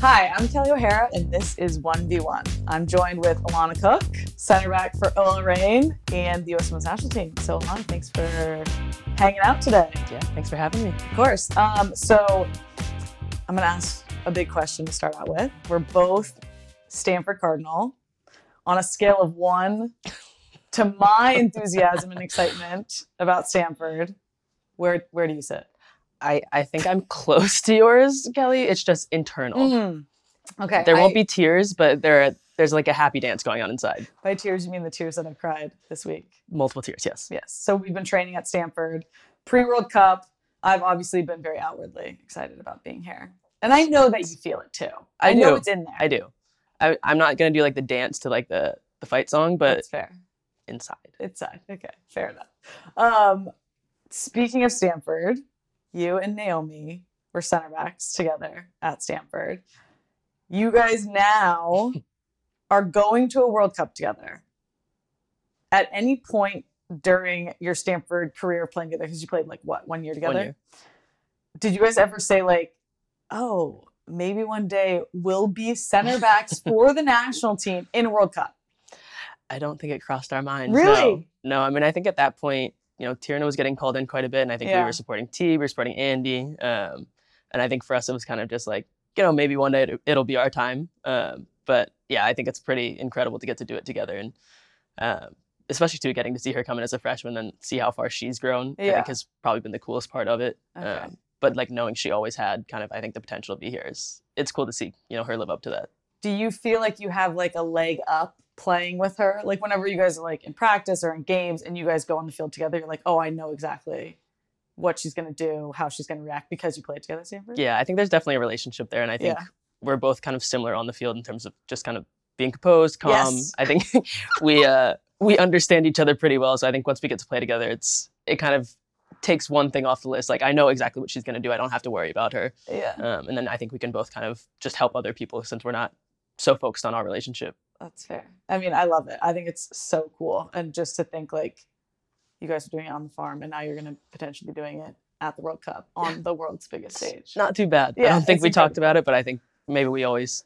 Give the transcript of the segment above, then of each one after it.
Hi, I'm Kelley O'Hara, and this is 1v1. I'm joined with Alana Cook, center back for OL Reign and the U.S. National Team. So, Alana, thanks for hanging out today. Yeah, thanks for having me. Of course. Um, so, I'm going to ask a big question to start out with. We're both Stanford Cardinal. On a scale of one to my enthusiasm and excitement about Stanford, where where do you sit? I, I think I'm close to yours, Kelley. It's just internal. Mm. Okay. There won't I- be tears, but there there's like a happy dance going on inside. By tears, you mean the tears that I've cried this week. Multiple tears, yes. Yes. So we've been training at Stanford pre World Cup. I've obviously been very outwardly excited about being here. And I know that you feel it too. I know do. it's in there. I do. I, I'm not gonna do like the dance to like the the fight song, but That's fair. inside. It's side. Okay, fair enough. Um, speaking of Stanford, you and Naomi were center backs together at Stanford. You guys now are going to a World Cup together. At any point during your Stanford career playing together, because you played like what, one year together? One year. Did you guys ever say like, oh, maybe one day we'll be center backs for the national team in a World Cup? I don't think it crossed our minds. Really? No. No, I mean I think at that point, you know, Tierna was getting called in quite a bit, and I think Yeah. we were supporting T, we were supporting Andi. Um, and I think for us it was kind of just like, you know, maybe one day it, it'll be our time. Um, but yeah, I think it's pretty incredible to get to do it together and um, especially too getting to see her come in as a freshman and see how far she's grown. I think has probably been the coolest part of it. Okay. Um, but like knowing she always had kind of I think the potential to be here is it's cool to see, you know, her live up to that. Do you feel like you have like a leg up playing with her? Like whenever you guys are like in practice or in games and you guys go on the field together, you're like, oh, I know exactly what she's gonna do, how she's gonna react because you played together, Stanford. Yeah, I think there's definitely a relationship there, and I think Yeah. we're both kind of similar on the field in terms of just kind of being composed, calm. Yes. I think we uh, we understand each other pretty well. So I think once we get to play together, it's it kind of takes one thing off the list. Like I know exactly what she's going to do. I don't have to worry about her. Yeah, Um, and then I think we can both kind of just help other people since we're not so focused on our relationship. that's fair. I mean, I love it. I think it's so cool, and just to think like you guys are doing it on the farm, and now you're gonna potentially be doing it at the World Cup on the world's biggest stage. Not too bad. Yeah, I don't think we talked about it, but I think maybe we always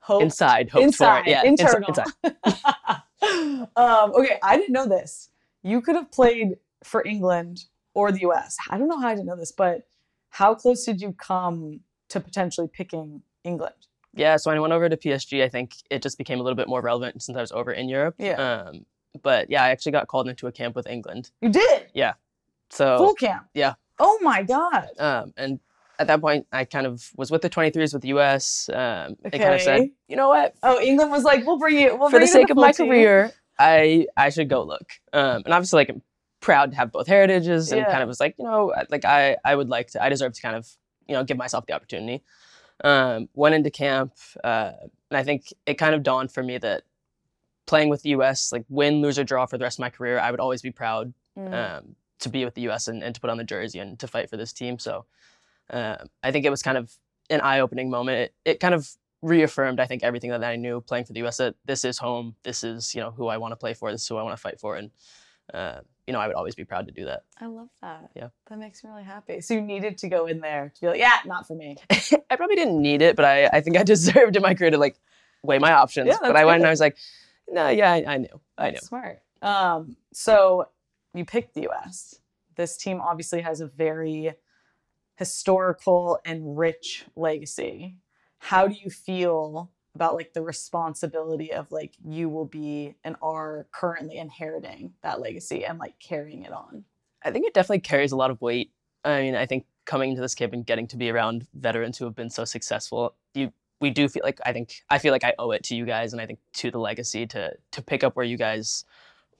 Hope inside hoped inside, for it. Yeah, internal. inside. um, okay, I didn't know this. You could have played for England or the US. I don't know how I didn't know this, but how close did you come to potentially picking England? Yeah, so when I went over to PSG, I think it just became a little bit more relevant since I was over in Europe. Yeah. Um, but yeah, I actually got called into a camp with England. You did Yeah. So full camp. yeah. Oh my god. um, and at that point, I kind of was with the 23s with the US. Um, They kind of said, you know what? Oh, England was like, we'll bring you. We'll For bring the sake of my team. career, I I should go look. Um, and obviously, like I'm proud to have both heritages, and Yeah. kind of was like, you know, like I I would like to. I deserve to kind of you know give myself the opportunity. Um, went into camp, uh, and I think it kind of dawned for me that playing with the U.S., like win, lose or draw for the rest of my career, I would always be proud Mm. um, to be with the U.S. And, and to put on the jersey and to fight for this team. So uh, I think it was kind of an eye-opening moment. It, it kind of reaffirmed, I think, everything that I knew playing for the U.S. That this is home. This is you know who I want to play for. This is who I want to fight for. And uh, you know I would always be proud to do that. I love that. Yeah. That makes me really happy. So you needed to go in there to be like, yeah, not for me. I probably didn't need it, but I, I think I deserved in my career to like weigh my options. Yeah, but I went and. I was like, no, yeah, I, I knew, I knew. That's smart. Um, so you picked the US. This team obviously has a very historical and rich legacy. How do you feel about like the responsibility of like you will be and are currently inheriting that legacy and like carrying it on? I think it definitely carries a lot of weight. I mean, I think coming into this camp and getting to be around veterans who have been so successful, you we do feel like I think I feel like I owe it to you guys, and I think to the legacy to to pick up where you guys,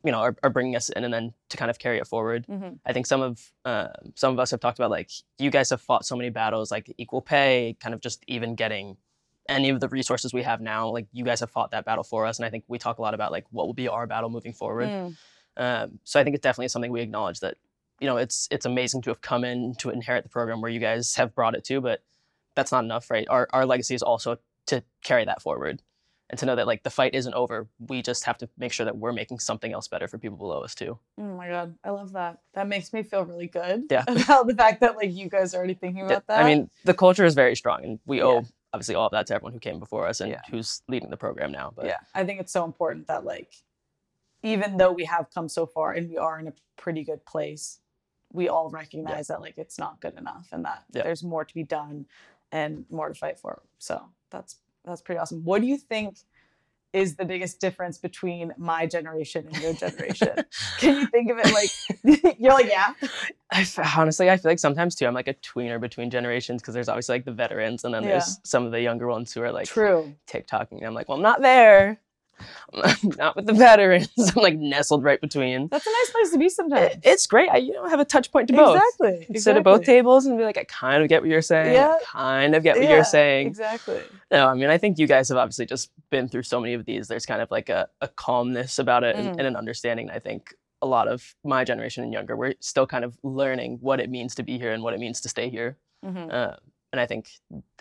you know, are, are bringing us in, and then to kind of carry it forward. Mm-hmm. I think some of uh, some of us have talked about like you guys have fought so many battles, like equal pay, kind of just even getting any of the resources we have now. Like you guys have fought that battle for us, and I think we talk a lot about like what will be our battle moving forward. Mm. Um, so I think it's definitely something we acknowledge that you know it's it's amazing to have come in to inherit the program where you guys have brought it to, but that's not enough, right? Our our legacy is also to carry that forward and to know that like the fight isn't over. We just have to make sure that we're making something else better for people below us too. Oh my god, I love that. That makes me feel really good. Yeah. About the fact that like you guys are already thinking about that. I mean, the culture is very strong, and we Yeah. owe obviously all of that to everyone who came before us and Yeah. who's leading the program now. But yeah, I think it's so important that like, even though we have come so far and we are in a pretty good place, we all recognize that like it's not good enough and that Yeah. there's more to be done and more to fight for. So that's that's pretty awesome. What do you think is the biggest difference between my generation and your generation? Can you think of it like you're like yeah, I f- honestly, I feel like sometimes too, I'm like a tweener between generations because there's obviously like the veterans and then Yeah. there's some of the younger ones who are like true. TikToking. And I'm like, well, I'm not there. Not with the veterans. I'm like nestled right between. That's a nice place to be sometimes. It- it's great. I you know have a touch point to both. Exactly. You Sit at both tables and be like, I kind of get what you're saying. Yeah. I kind of get what Yeah, you're saying. Exactly. No, I mean, I think you guys have obviously just been through so many of these. There's kind of like a, a calmness about it and, Mhm. and an understanding. I think a lot of my generation and younger, we're still kind of learning what it means to be here and what it means to stay here. Mhm. Uh, and I think,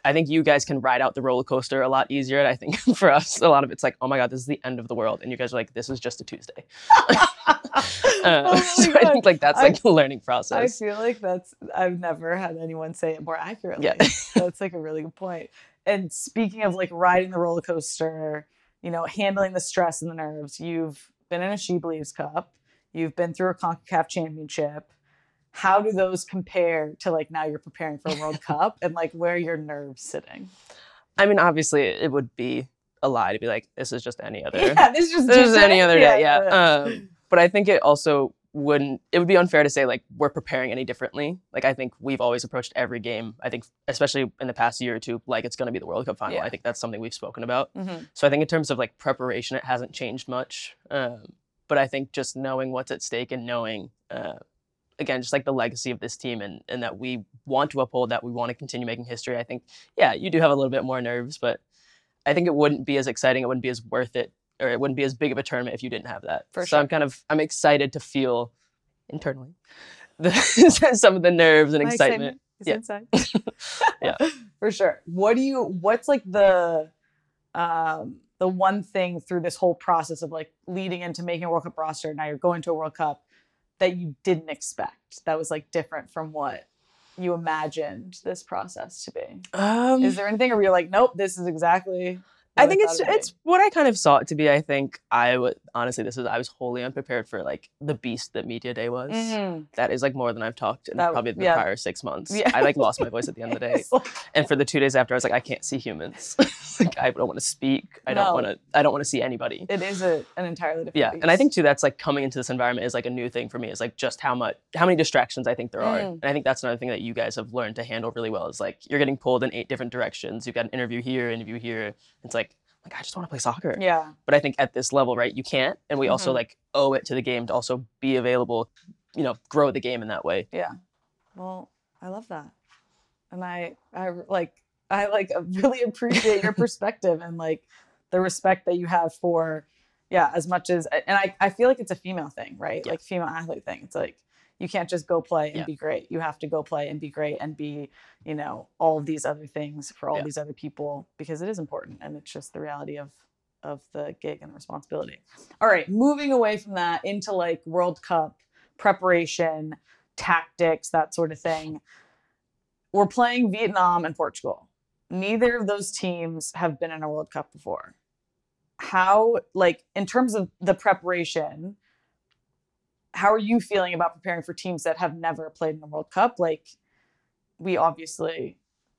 I think you guys can ride out the roller coaster a lot easier. And I think for us, a lot of it's like, oh my god, this is the end of the world, and you guys are like, this is just a Tuesday. Uh, Oh so I think like that's I- like the learning process. I feel like that's I've never had anyone say it more accurately. Yeah. that's like a really good point. And speaking of like riding the roller coaster, you know, handling the stress and the nerves, you've been in a SheBelieves Cup, you've been through a CONCACAF championship. How do those compare to like now you're preparing for a World Cup and like where are your nerves sitting? I mean, obviously, it would be a lie to be like, this is just any other. Yeah, this is just this is Tuesday. any other day. Yeah. Um, but I think it also wouldn't. It would be unfair to say like we're preparing any differently. Like I think we've always approached every game. I think especially in the past year or two, like it's going to be the World Cup final. Yeah. I think that's something we've spoken about. Mhm. So I think in terms of like preparation, it hasn't changed much. Um, but I think just knowing what's at stake and knowing, uh, again, just like the legacy of this team and, and that we want to uphold that, we want to continue making history. I think, yeah, you do have a little bit more nerves, but I think it wouldn't be as exciting. It wouldn't be as worth it, or it wouldn't be as big of a tournament if you didn't have that. For so I'm kind of I'm excited to feel internally the, some of the nerves and My excitement. is Yeah. Yeah. For sure. What do you what's like the um the one thing through this whole process of like leading into making a World Cup roster, now you're going to a World Cup that you didn't expect that was like different from what you imagined this process to be? Um, Is there anything where you're like, nope, this is exactly I think it's it's what I kind of saw it to be. I think I would honestly this is I was wholly unprepared for like the beast that media day was. Mhm. That is like more than I've talked in That- probably the yeah. prior six months. Yeah. I like lost my voice at the end of the day. And for the two days after, I was like, I can't see humans. like I don't want to speak. I No. don't want to. I don't want to see anybody. it is a, an entirely different Yeah, and I think too that's like coming into this environment is like a new thing for me. Is like just how much, how many distractions I think there are, Mm. and I think that's another thing that you guys have learned to handle really well. Is like you're getting pulled in eight different directions. You've got an interview here, interview here. It's like, like I just want to play soccer. Yeah. But I think at this level, right, you can't, and we also Mhm. like owe it to the game to also be available. You know, grow the game in that way. Yeah. Well, I love that. And I I like I like really appreciate your perspective and like the respect that you have for yeah, as much as and I I feel like it's a female thing, right? Yeah. Like female athlete thing. It's like you can't just go play and Yeah. be great. You have to go play and be great and be, you know, all of these other things for all Yeah. these other people because it is important and it's just the reality of of the gig and the responsibility. All right, moving away from that into like World Cup preparation, tactics, that sort of thing. We're playing Vietnam and Portugal. Neither of those teams have been in a World Cup before. How, like, in terms of the preparation, how are you feeling about preparing for teams that have never played in the World Cup? Like, we obviously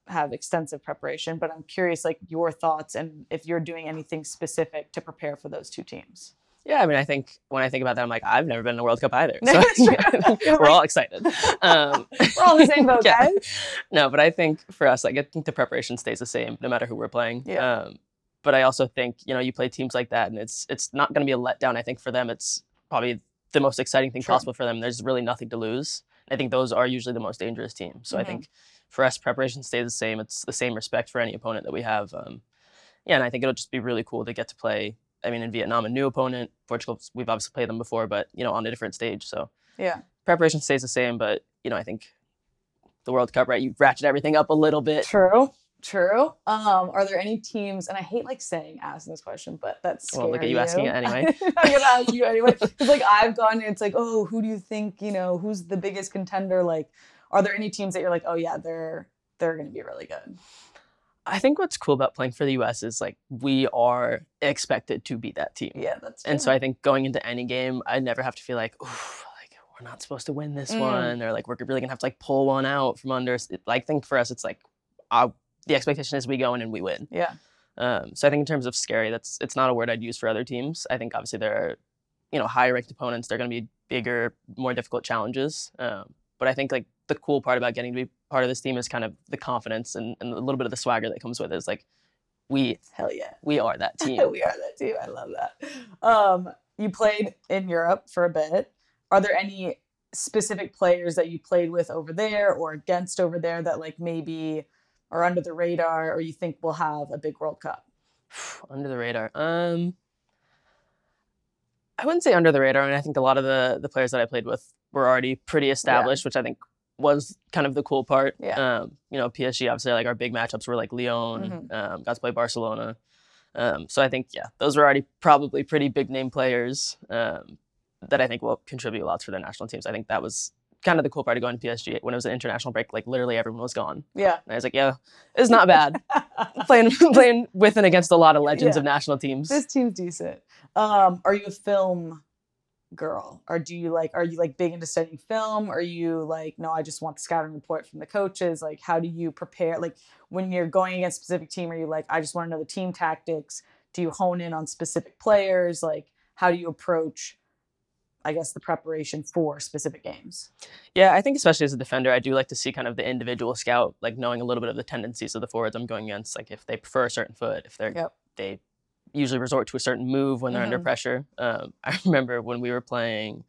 have extensive preparation, but I'm curious, like, your thoughts and if you're doing anything specific to prepare for those two teams. Yeah, I mean, I think when I think about that, I'm like, I've never been in a World Cup either. So it's true. You're we're all excited. Um, We're all in the same boat, yeah. guys. No, but I think for us, like I think the preparation stays the same no matter who we're playing. Yeah. Um, but I also think you know you play teams like that, and it's it's not going to be a letdown. I think for them, it's probably the most exciting thing Sure. possible for them. There's really nothing to lose. I think those are usually the most dangerous teams. So I Mhm. think for us, preparation stays the same. It's the same respect for any opponent that we have. Um, yeah, and I think it'll just be really cool to get to play. I mean, in Vietnam, a new opponent. Portugal, we've obviously played them before, but you know, on a different stage. So Yeah. preparation stays the same, but you know, I think the World Cup, right? You ratchet everything up a little bit. True. True. Um, are there any teams, and I hate like saying asking this question, but that's Well, look at you asking it anyway. I'm gonna ask you anyway. Because like I've gone, it's like, oh, who do you think, you know, who's the biggest contender? Like, are there any teams that you're like, oh yeah, they're they're gonna be really good? I think what's cool about playing for the U.S. is like we are expected to be that team, Yeah, that's and so I think going into any game, I never have to feel like, oof, like we're not supposed to win this Mm. one, or like we're really gonna have to like pull one out from under. like I think for us, it's like uh, the expectation is we go in and we win. yeah, Um, so I think in terms of scary, that's it's not a word I'd use for other teams. I think obviously there are, you know, higher ranked opponents. They're going to be bigger, more difficult challenges. Um, but I think like the cool part about getting to be part of this team is kind of the confidence and, and a little bit of the swagger that comes with it. Is like we hell yeah. we are that team. we are that team. I love that. Um, you played in Europe for a bit. Are there any specific players that you played with over there or against over there that like maybe are under the radar or you think will have a big World Cup? under the radar. Um, I wouldn't say under the radar. I mean, I think a lot of the the players that I played with were already pretty established, which I think was kind of the cool part. Yeah. Um, you know, PSG obviously like our big matchups were like Lyon, Mhm. um, got to play Barcelona. Um, so I think yeah, those were already probably pretty big name players um, that I think will contribute lots for their national teams. I think that was kind of the cool part of going to PSG when it was an international break. Like literally everyone was gone, Yeah. and I was like, yeah, it's not bad playing playing with and against a lot of legends Yeah. of national teams. this team's decent. Um, are you a film girl? Or do you like are you like big into studying film? Are you like, no, I just want the scouting report from the coaches? Like how do you prepare? Like when you're going against a specific team, are you like, I just want to know the team tactics? Do you hone in on specific players? Like how do you approach I guess the preparation for specific games? Yeah, I think especially as a defender, I do like to see kind of the individual scout, like knowing a little bit of the tendencies of the forwards I'm going against, like if they prefer a certain foot, if they're Yep. they usually resort to a certain move when they're under Mhm. pressure. Um, I remember when we were playing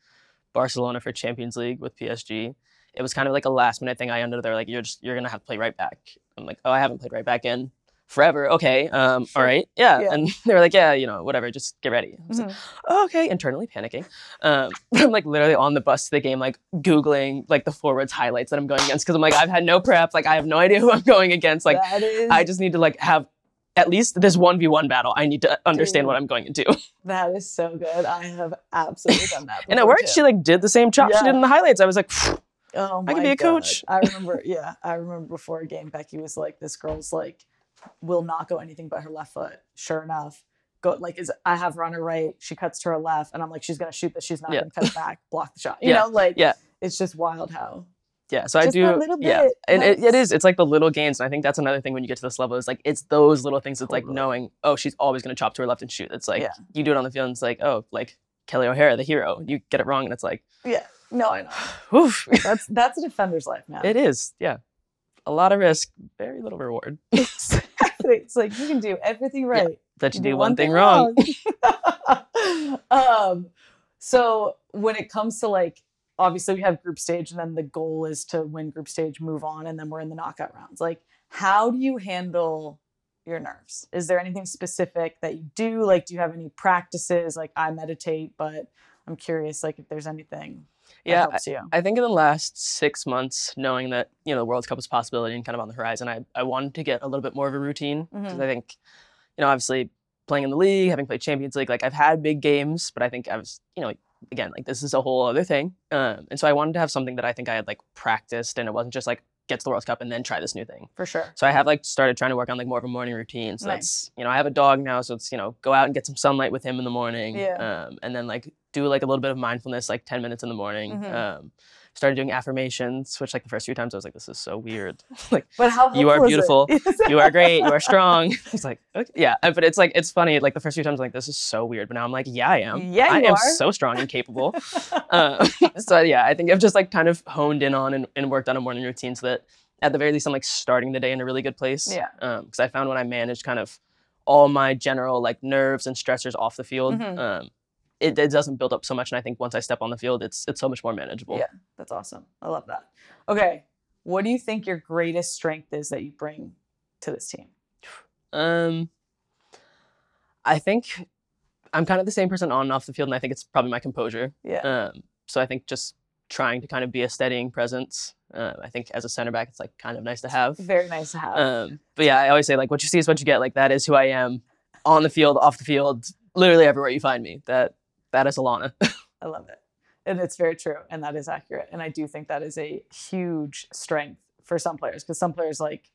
Barcelona for Champions League with PSG, it was kind of like a last minute thing. I ended they're like, you're just you're gonna have to play right back. I'm like, oh, I haven't played right back in forever. Okay, um, all right, yeah. Yeah. And they were like, yeah, you know, whatever, just get ready. I was like, Mhm. oh, okay, internally panicking. Um, I'm like literally on the bus to the game, like googling like the forwards highlights that I'm going against because I'm like I've had no prep, like I have no idea who I'm going against. Like is I just need to like have at least this one v one battle. I need to understand Dude. what I'm going into, that is so good. I have absolutely done that. and it worked. too. She like did the same chop she did in the highlights. I was like, Oh I my be a God. coach. I remember, yeah, I remember before a game, Becky was like, "This girl's like, will not go anything but her left foot." Sure enough, go like is I have her on her right, she cuts to her left, and I'm like, she's gonna shoot this, she's not Yeah. gonna cut back, block the shot. You Yeah. know, like Yeah. it's just wild how yeah. So I do, yeah. bit. And it, it is. It's like the little gains, and I think that's another thing when you get to this level is like it's those little things. It's like knowing, oh, she's always gonna chop to her left and shoot. It's like Yeah. you do it on the field, and it's like, oh, like Kelley O'Hara, the hero. You get it wrong, and it's like, yeah. No, I know. woof. That's that's a defender's life, man. It is, yeah. A lot of risk, very little reward. exactly. It's like you can do everything right. That you do one thing wrong. wrong. um, so when it comes to like, obviously we have group stage, and then the goal is to win group stage, move on, and then we're in the knockout rounds. Like, how do you handle your nerves? Is there anything specific that you do? Like, do you have any practices? Like, I meditate, but I'm curious, like, if there's anything Yeah, you. I think in the last six months, knowing that you know the World Cup is a possibility and kind of on the horizon, I, I wanted to get a little bit more of a routine because Mhm. I think, you know, obviously playing in the league, having played Champions League, like I've had big games, but I think I was, you know, again, like this is a whole other thing, um, and so I wanted to have something that I think I had like practiced, and it wasn't just like get to the World Cup and then try this new thing. For sure. So I have like started trying to work on like more of a morning routine. So Nice. that's you know I have a dog now, so it's you know go out and get some sunlight with him in the morning. Yeah. Um, and then like do like a little bit of mindfulness, like ten minutes in the morning. Mhm. Um, started doing affirmations, which like the first few times I was like, this is so weird. like But how You are helpful is it? beautiful. you are great, you are strong. It's like okay, yeah, but it's like it's funny. Like the first few times, I'm like this is so weird, but now I'm like yeah, I am. Yeah, I am are. so strong and capable. uh, so yeah, I think I've just like kind of honed in on and, and worked on a morning routine so that at the very least I'm like starting the day in a really good place. Yeah. Because I found when I managed kind of all my general like nerves and stressors off the field, Mhm. um, it, it doesn't build up so much. And I think once I step on the field, it's it's so much more manageable. Yeah. That's awesome. I love that. Okay. What do you think your greatest strength is that you bring to this team? Um, I think I'm kind of the same person on and off the field, and I think it's probably my composure. Yeah. Um, so I think just trying to kind of be a steadying presence. Uh, I think as a center back, it's like kind of nice to have. Very nice to have. Um, but yeah, I always say like what you see is what you get. Like that is who I am, on the field, off the field, literally everywhere you find me. That that is Alana. I love it. And it's very true. And that is accurate. And I do think that is a huge strength for some players because some players, like,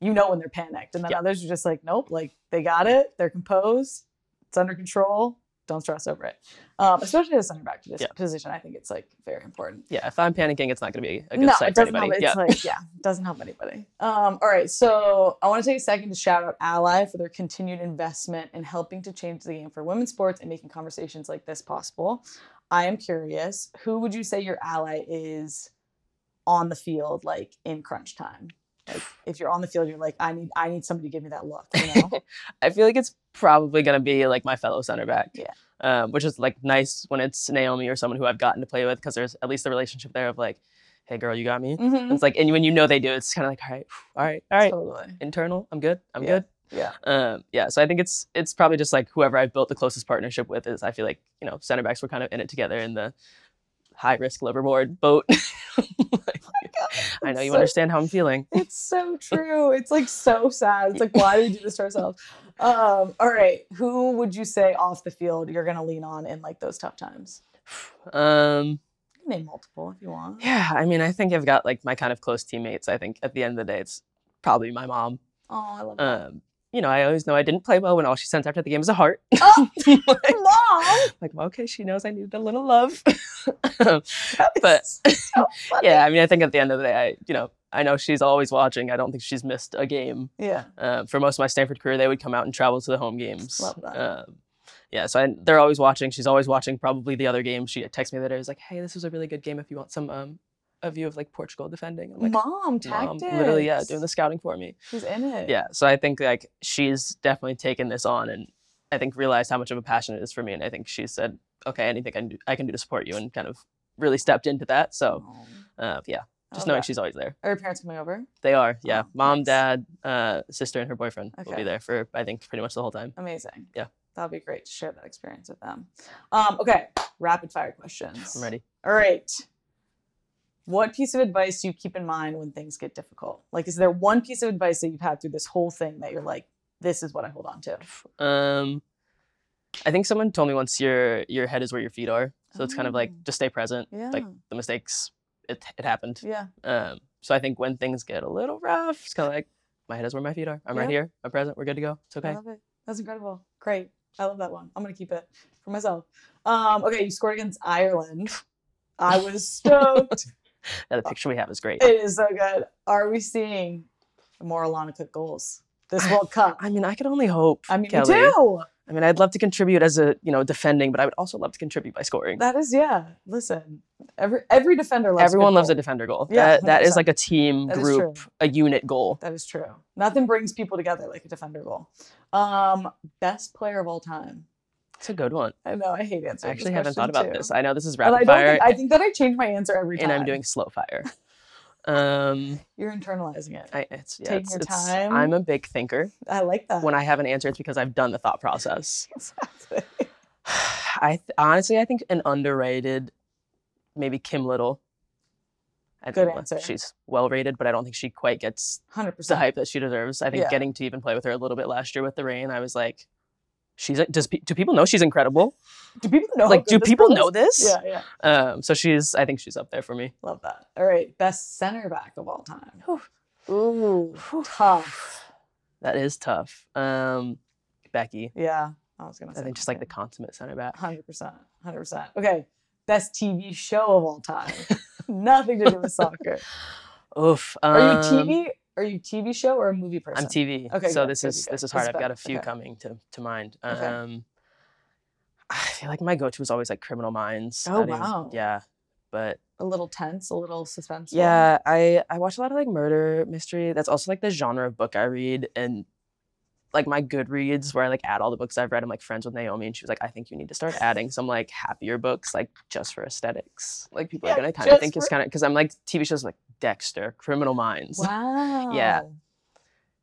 you know when they're panicked, and then Yeah. others are just like, nope, like they got it, they're composed, it's under control. Don't stress over it. Um, especially as a center back Yeah. position, I think it's like very important. Yeah, if I'm panicking, it's not going to be a good no, it for doesn't anybody. help. yeah. It's like yeah, it doesn't help anybody. Um, all right, so I want to take a second to shout out Ally for their continued investment in helping to change the game for women's sports and making conversations like this possible. I am curious, who would you say your ally is on the field, like in crunch time? Like if you're on the field, you're like, I need, I need somebody to give me that look. You know? I feel like it's probably going to be like my fellow center back. Yeah. Um, which is like nice when it's Naomi or someone who I've gotten to play with because there's at least the relationship there of like, hey girl, you got me. Mhm. It's like, and when you know they do, it's kind of like, all right, all right, all right, Totally. internal, I'm good, I'm Yeah. good. Yeah. Um, yeah, so I think it's it's probably just like whoever I've built the closest partnership with is I feel like you know center backs were kind of in it together in the high risk liverboard boat. I know you So- understand how I'm feeling. It's so true. It's like so sad. It's like, why do we do this to ourselves? Um, all right. Who would you say off the field you're gonna lean on in like those tough times? Um, You can name multiple if you want. yeah, I mean, I think I've got like my kind of close teammates. I think at the end of the day, it's probably my mom. Oh, I love that. Um, you know, I always know I didn't play well when all she sent after the game is a heart. Oh, like, Mom! like, well, okay, she knows I needed a little love. But- so yeah, I mean, I think at the end of the day, I, you know, I know she's always watching. I don't think she's missed a game. Yeah. Uh, for most of my Stanford career, they would come out and travel to the home games. Love that. Um, yeah, so I, they're always watching. She's always watching probably the other game. She texts me the other day, was like, hey, this was a really good game if you want some um, a view of like Portugal defending. I'm like, Mom, "Mom, literally, yeah, doing the scouting for me. She's in it. Yeah, so I think like she's definitely taken this on and I think realized how much of a passion it is for me. And I think she said, okay, anything I can do, I can do to support you and kind of really stepped into that. So uh, yeah, just knowing that. she's always there. Are your parents coming over? They are, yeah. Oh, Mom, nice. dad, uh, sister, and her boyfriend will be there for I think pretty much the whole time. Amazing. Yeah. That'll be great to share that experience with them. Um, okay, rapid fire questions. I'm ready. All right. What piece of advice do you keep in mind when things get difficult? Like, is there one piece of advice that you've had through this whole thing that you're like, this is what I hold on to? Um, I think someone told me once your your head is where your feet are. So it's kind of like Oh. just stay present. Yeah. Like the mistakes, it it happened. yeah. Um, so I think when things get a little rough, it's kind of like my head is where my feet are. I'm right here. I'm present. We're good to go. It's I okay. love it. That's incredible. Great. I love that one. I'm gonna keep it for myself. Um, okay, you scored against Ireland. I was stoked. Yeah, the picture we have is great. it is so good. Are we seeing more Alana Cook goals this World Cup? I mean, I could only hope. I mean, Kelley. me too. I mean, I'd love to contribute as a you know defending, but I would also love to contribute by scoring. That is, yeah. Listen, every every defender loves. a Everyone loves a defender goal. Yeah, that, that is like a team That group, a unit goal. That is true. Nothing brings people together like a defender goal. Um, best player of all time. It's a good one. I know I hate answering. I actually haven't thought about too. this. I know this is rapid fire, think I think that I change my answer every time. and I'm doing slow fire. Um, You're internalizing it. I, it's yeah, Taking it's, your time. I'm a big thinker. I like that. When I have an answer, it's because I've done the thought process. Exactly. I th- honestly, I think an underrated, maybe Kim Little. I Good think answer. She's well rated, but I don't think she quite gets 100%. the hype that she deserves. I think Yeah. getting to even play with her a little bit last year with the Reign, I was like, she's a- does do people know she's incredible? Do people know? like, do people know this? Yeah, yeah. Um, so she's, I think she's up there for me. Love that. All right, best center back of all time. Ooh, tough. That is tough. Um, Becky, Yeah, I was gonna say I think just like the consummate center back. Hundred percent, hundred percent. Okay, best TV show of all time. Nothing to do with soccer. Oof. Are you um, TV? Are you TV show or a movie person? I'm TV. Okay, So good, this good, is good. this is hard. I've got a few Okay. coming to to mind. Okay. Um, I feel like my go-to is always like Criminal Minds. Oh, even- wow. Yeah, but A little tense, a little suspenseful. yeah, I I watch a lot of like murder mystery. That's also like the genre of book I read, and like my Goodreads where I like add all the books I've read. I'm like friends with Naomi, and she was like, I think you need to start adding some like happier books, like just for aesthetics. Like people Yeah, are gonna kind of think it's kind of because I'm like TV shows like Dexter, Criminal Minds. Wow. Yeah.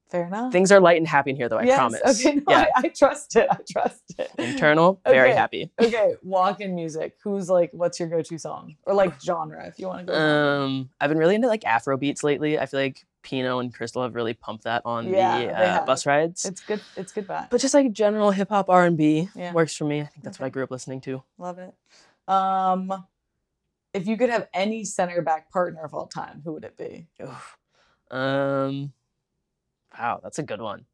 Fair enough. Things are light and happy in here, though. I Yes, promise. Okay, no, yeah, I, I trust it. I trust it. internal, very Okay. happy. Okay, walk-in music. Who's like, what's your go-to song or like genre if you want to go? Um, I've been really into like Afro beats lately. I feel like Pinoe and Crystal have really pumped that on Yeah, the uh, bus rides. It's good. It's good vibe. but just like general hip hop R and B works for me. I think that's what I grew up listening to. Love it. Um, if you could have any center back partner of all time, who would it be? Oof. Um, Wow, that's a good one.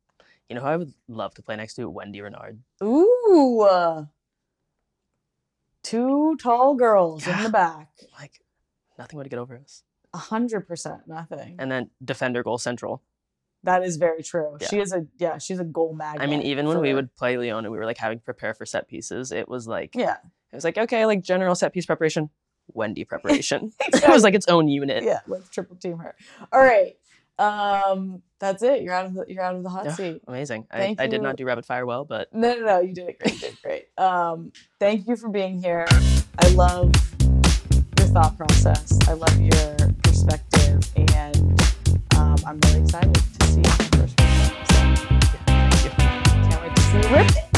You know who I would love to play next to? Wendie Renard. Ooh. uh, Two tall girls in the back. Like, nothing would get over us. A hundred percent nothing. And then defender goal central. That is very true. Yeah. She is a yeah, she's a goal magnet. I mean, even when we would play Lyon and we were like having to prepare for set pieces, it was like Yeah. it was like okay, like general set piece preparation, Wendie preparation. it was like its own unit. Yeah, let's triple team her. All right. Um, that's it. You're out of the you're out of the hot seat. Amazing. I, Thank I did not do rapid fire well, but No, no, no. You did it great. You did great. Um, thank you for being here. I love your thought process. I love your perspective, and um, I'm really excited to see the first one. So, yeah, thank. Can't wait to see you rip it.